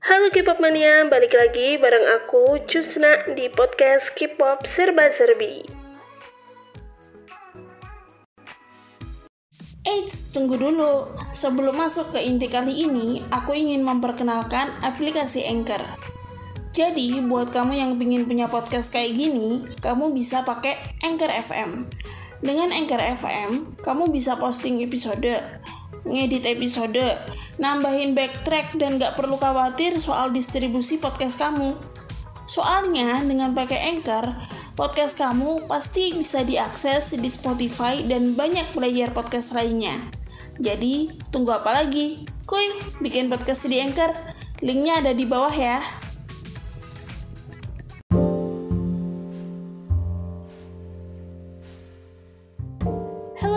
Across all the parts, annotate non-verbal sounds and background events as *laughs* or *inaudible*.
Halo K-pop mania, balik lagi bareng aku Cusna di podcast K-pop Serba Serbi. Eits, tunggu dulu. Sebelum masuk ke inti kali ini, aku ingin memperkenalkan aplikasi Anchor. Jadi, buat kamu yang ingin punya podcast kayak gini, kamu bisa pakai Anchor FM. Dengan Anchor FM, kamu bisa posting episode, ngedit episode, nambahin backtrack dan gak perlu khawatir soal distribusi podcast kamu. Soalnya dengan pakai Anchor, podcast kamu pasti bisa diakses di Spotify dan banyak player podcast lainnya. Jadi, tunggu apa lagi? Kuy, bikin podcast di Anchor. Linknya ada di bawah ya.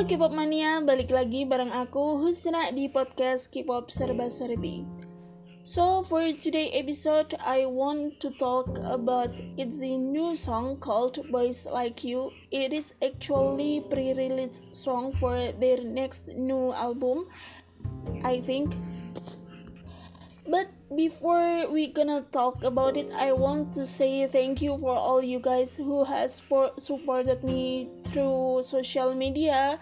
K-pop mania, balik lagi bareng aku Husna di podcast K-pop Serba Serbi. So for today episode, I want to talk about its a new song called Boys Like You. It is actually pre-release song for their next new album, I think. But before we gonna talk about it, I want to say thank you for all you guys who has supported me through social media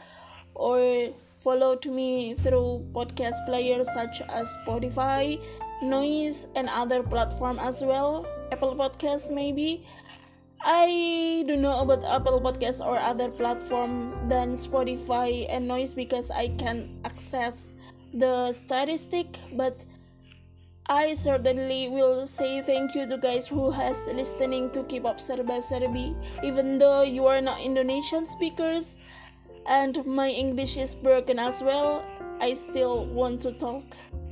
or followed me through podcast players such as Spotify, Noice, and other platform as well. Apple podcast maybe. I don't know about Apple Podcast or other platform than Spotify and Noice because I can access the statistic, but I certainly will say thank you to guys who has listening to keep up Serba Serbi even though you are not Indonesian speakers and my English is broken as well I still want to talk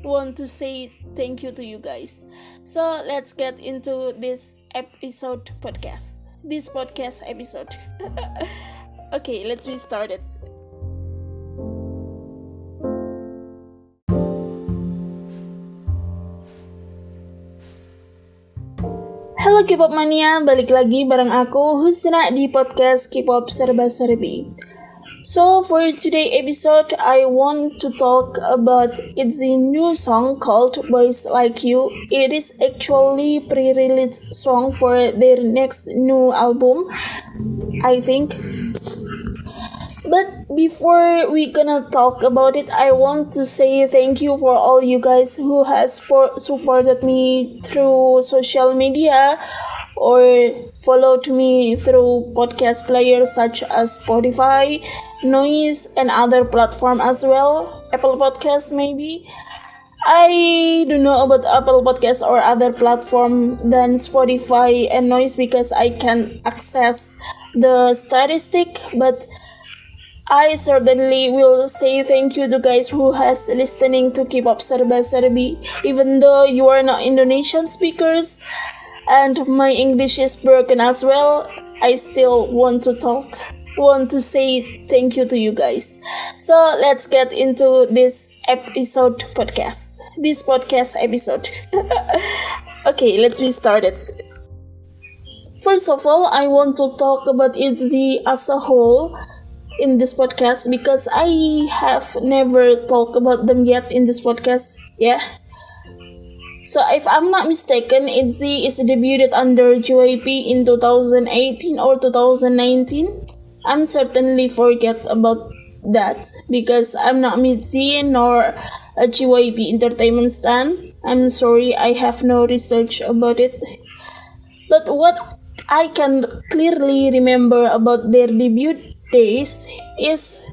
want to say thank you to you guys. So let's get into this episode podcast this podcast episode. *laughs* Okay let's restart it K-pop mania, balik lagi bareng aku Husna di podcast K-pop Serba Serbi. So for today episode, I want to talk about its a new song called Boys Like You. It is actually pre-release song for their next new album, I think. Before we gonna talk about it, I want to say thank you for all you guys who has for supported me through social media or followed me through podcast players such as Spotify, Noice, and other platform as well. Apple podcast maybe. I don't know about Apple Podcast or other platform than Spotify and Noice because I can access the statistic, but I certainly will say thank you to guys who has listening to keep up Serba Serbi even though you are not Indonesian speakers and my English is broken as well. I still want to talk want to say thank you to you guys. So let's get into this episode podcast this podcast episode. *laughs* Okay let's restart it. First of all I want to talk about ITZY as a whole in this podcast because I have never talked about them yet in this podcast. Yeah. So if I'm not mistaken, ITZY is debuted under JYP in 2018 or 2019. I'm certainly forget about that because I'm not MIDZY nor a JYP entertainment stan. I'm sorry, I have no research about it. But what I can clearly remember about their debut days is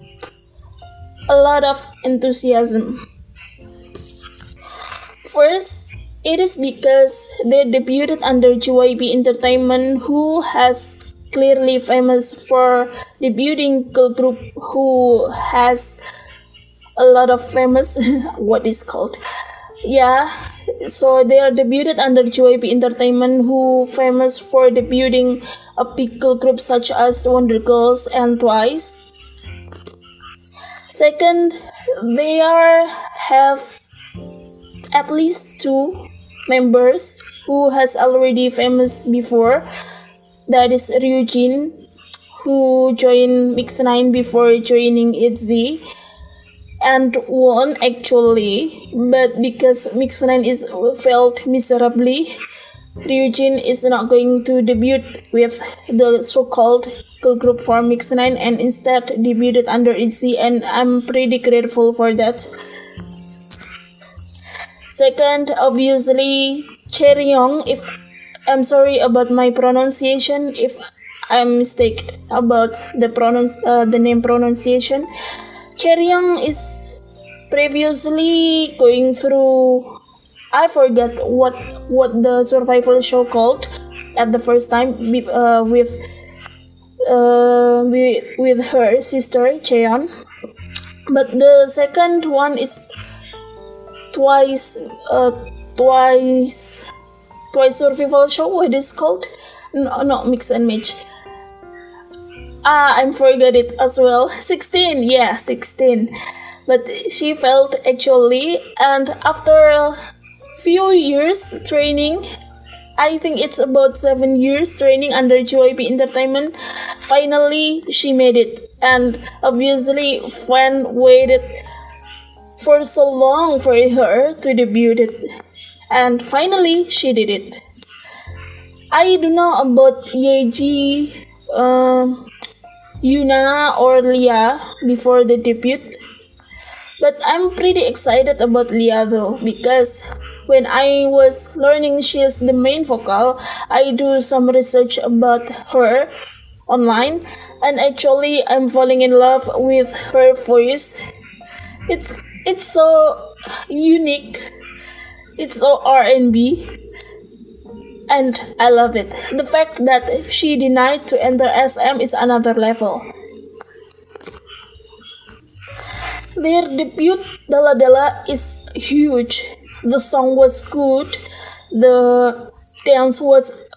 a lot of enthusiasm. First, it is because they debuted under JYP Entertainment, who has clearly famous for debuting girl group who has a lot of famous *laughs* what is called yeah so they are debuted under JYP Entertainment who famous for debuting a girl group such as Wonder Girls and Twice. Second they are have at least two members who has already famous before. That is Ryujin who joined Mix 9 before joining ITZY and won actually, but because Mix Nine is failed miserably, Ryujin is not going to debut with the so-called girl group for Mix Nine and instead debuted under ITZY, and I'm pretty grateful for that. Second, obviously, Chaeryeong. If I'm sorry about my pronunciation, if I'm mistaken about the pronounce uh, the name pronunciation. Chaeryeong is previously going through I forgot what what the survival show called at the first time uh, with uh, with, with her sister Chaeyeon. But the second one is twice uh, twice twice survival show. What is called? No, not mix and match. Ah, I forgot it as well. 16, yeah, 16. But she felt actually, and after few years training I think it's about seven years training under JYP Entertainment. Finally, she made it, and obviously, fan waited for so long for her to debut it, and finally, she did it. I don't know about Yeji, uh, Yuna, or Lia before the debut, but I'm pretty excited about Lia though because when I was learning she is the main vocal, I do some research about her online and actually I'm falling in love with her voice. It's it's so unique. It's so R&B and I love it. The fact that she denied to enter SM is another level. Their debut Dalla Dalla is huge. The song was good. The dance was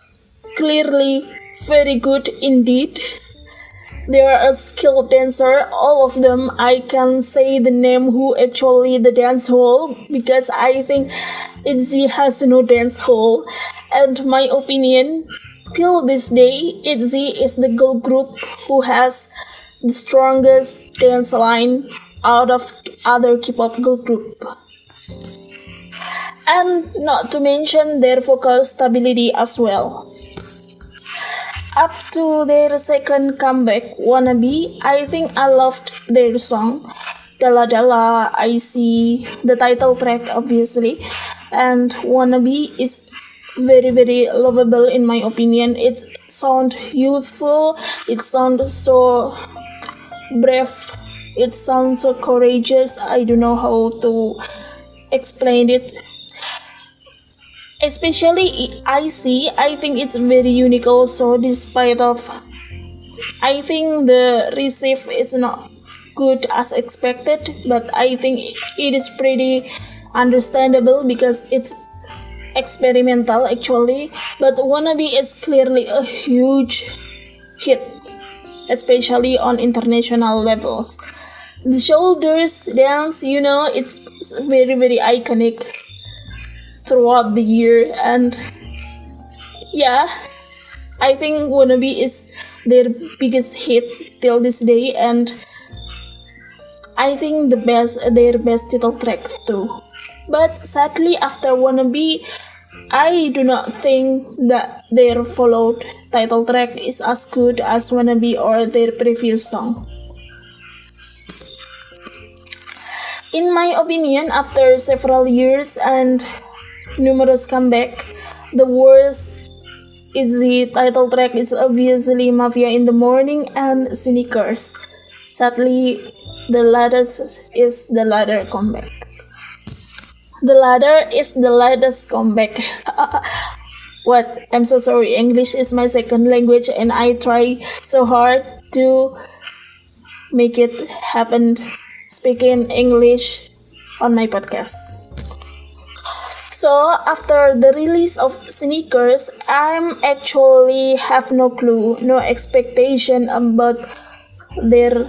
clearly very good indeed. They are a skilled dancer. All of them. I can say the name who actually the dance hole because i think itzy has no dance hole and my opinion till this day itzy is the girl group who has the strongest dance line out of other k-pop girl group and not to mention their vocal stability as well. Up to their second comeback, Wannabe, I think I loved their song. Dalla Dalla, I see the title track obviously, and Wannabe is very very lovable in my opinion. It sounds youthful, it sounds so brave, it sounds so courageous. I don't know how to explain it especially ICY I think it's very unique also despite of I think the receive is not good as expected but I think it is pretty understandable because it's experimental actually. But wannabe is clearly a huge hit especially on international levels. The shoulders dance you know it's very very iconic throughout the year. And yeah i think wannabe is their biggest hit till this day. And i think the best their best title track too but sadly after wannabe i do not think that their followed title track is as good as wannabe or their previous song in my opinion after several years and numerous comeback. The worst is the title track is obviously Mafia in the Morning and Sneakers. Sadly, the latest is the latter comeback. The latter is the latest comeback. *laughs* what? I'm so sorry. English is my second language and I try so hard to make it happen speaking English on my podcast. So after the release of sneakers, I'm actually have no clue, no expectation about their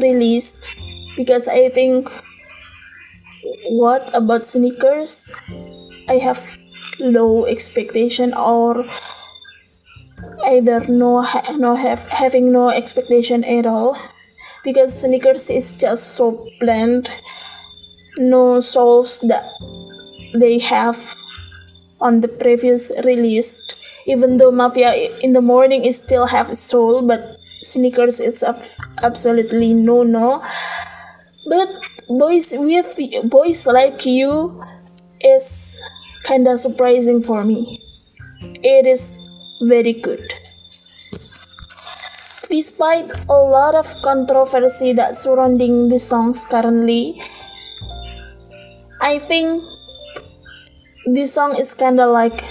release because I think what about sneakers? I have low expectation or either no no have having no expectation at all. Because sneakers is just so bland. No souls that they have on the previous release. Even though mafia in the morning is still have soul but sneakers is ab- absolutely no no. But boys with boys like you is kinda surprising for me. It is very good. Despite a lot of controversy that surrounding the songs currently i think this song is kinda like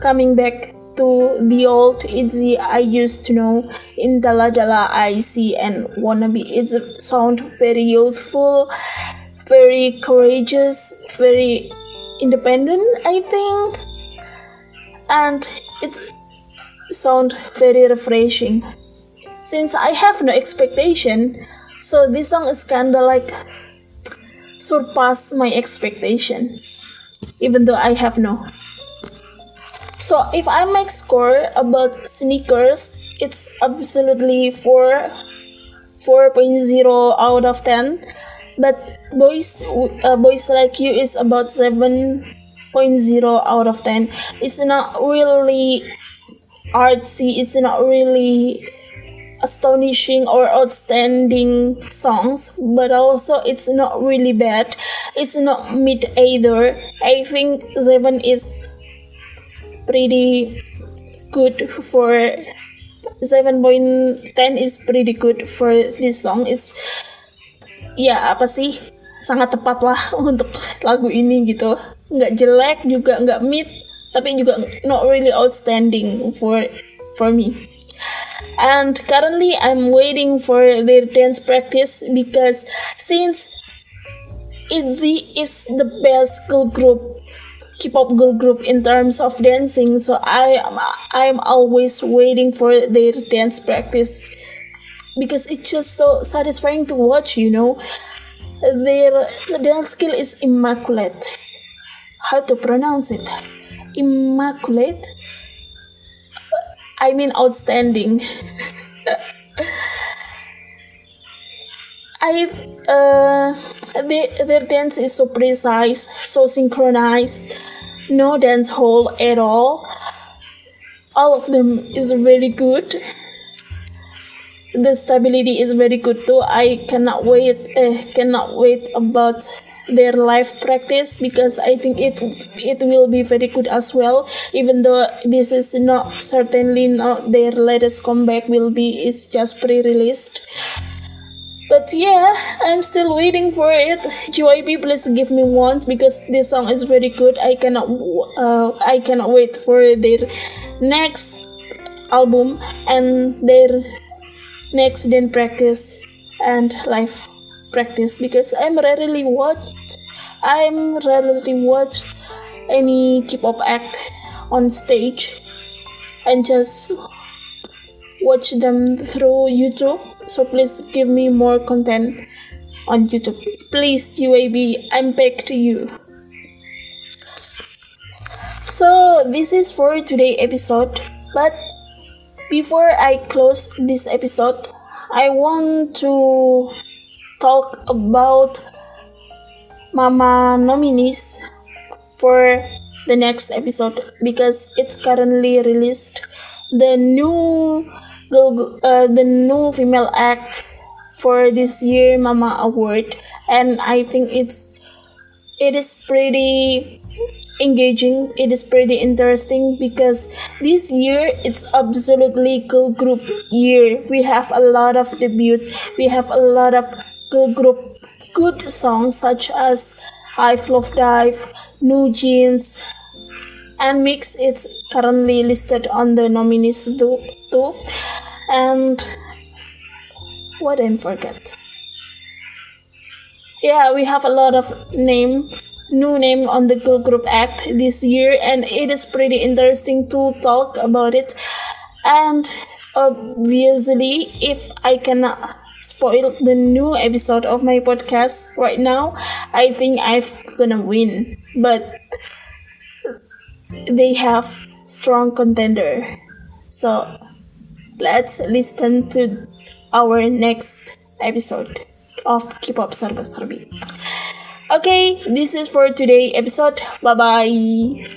coming back to the old Itzy I used to know in Dalla Dalla I see and wannabe. It's sound very youthful, very courageous, very independent, I think, and it's sound very refreshing. Since I have no expectation, so this song is kinda like surpass my expectation, even though I have no. So if I make score about sneakers, it's absolutely 4 4.0 out of 10. But boys uh, boys like you is about 7.0 out of 10. It's not really artsy, it's not really astonishing or outstanding songs, but also it's not really bad. It's not mid either. I think 7 is pretty good for 7.10 is pretty good for this song. Is ya apa sih? Sangat tepat lah *laughs* untuk lagu ini gitu. Nggak jelek juga nggak mid tapi juga not really outstanding for for me. And currently I'm waiting for their dance practice because since ITZY is the best girl group K-pop girl group in terms of dancing. So I am I'm always waiting for their dance practice. Because it's just so satisfying to watch you know. Their dance skill is immaculate. How to pronounce it? Immaculate? I mean outstanding. *laughs* I uh their, their dance is so precise, so synchronized, no dance hole at all. All of them is very good. The stability is very good too. I cannot wait, uh, cannot wait about their live practice because I think it it will be very good as well. Even though this is not certainly not their latest comeback will be, it's just pre-released but yeah i'm still waiting for it. JYP please give me once because this song is very good. I cannot uh, i cannot wait for their next album and their next dance practice and live practice because i'm rarely watch i'm rarely watch any k-pop act on stage. And just watch them through youtube so please give me more content on YouTube. Please, UAB, I'm back to you. So this is for today episode, but before I close this episode, I want to talk about Mama nominees for the next episode because it's currently released the new uh, the new female act for this year Mama Award, and I think it's it is pretty engaging. It is pretty interesting because this year it's absolutely girl group year. We have a lot of debut. We have a lot of girl group good songs such as I Love Dive, NewJeans, and Mix. It's currently listed on the nominees too and what I forget. Yeah, we have a lot of name, new name on the girl group act this year, and it is pretty interesting to talk about it. And obviously, if I cannot spoil the new episode of my podcast right now, I think I'm gonna win. But they have strong contender, so let's listen to our next episode of K-pop Serba Serbi. Okay, this is for today episode. Bye bye.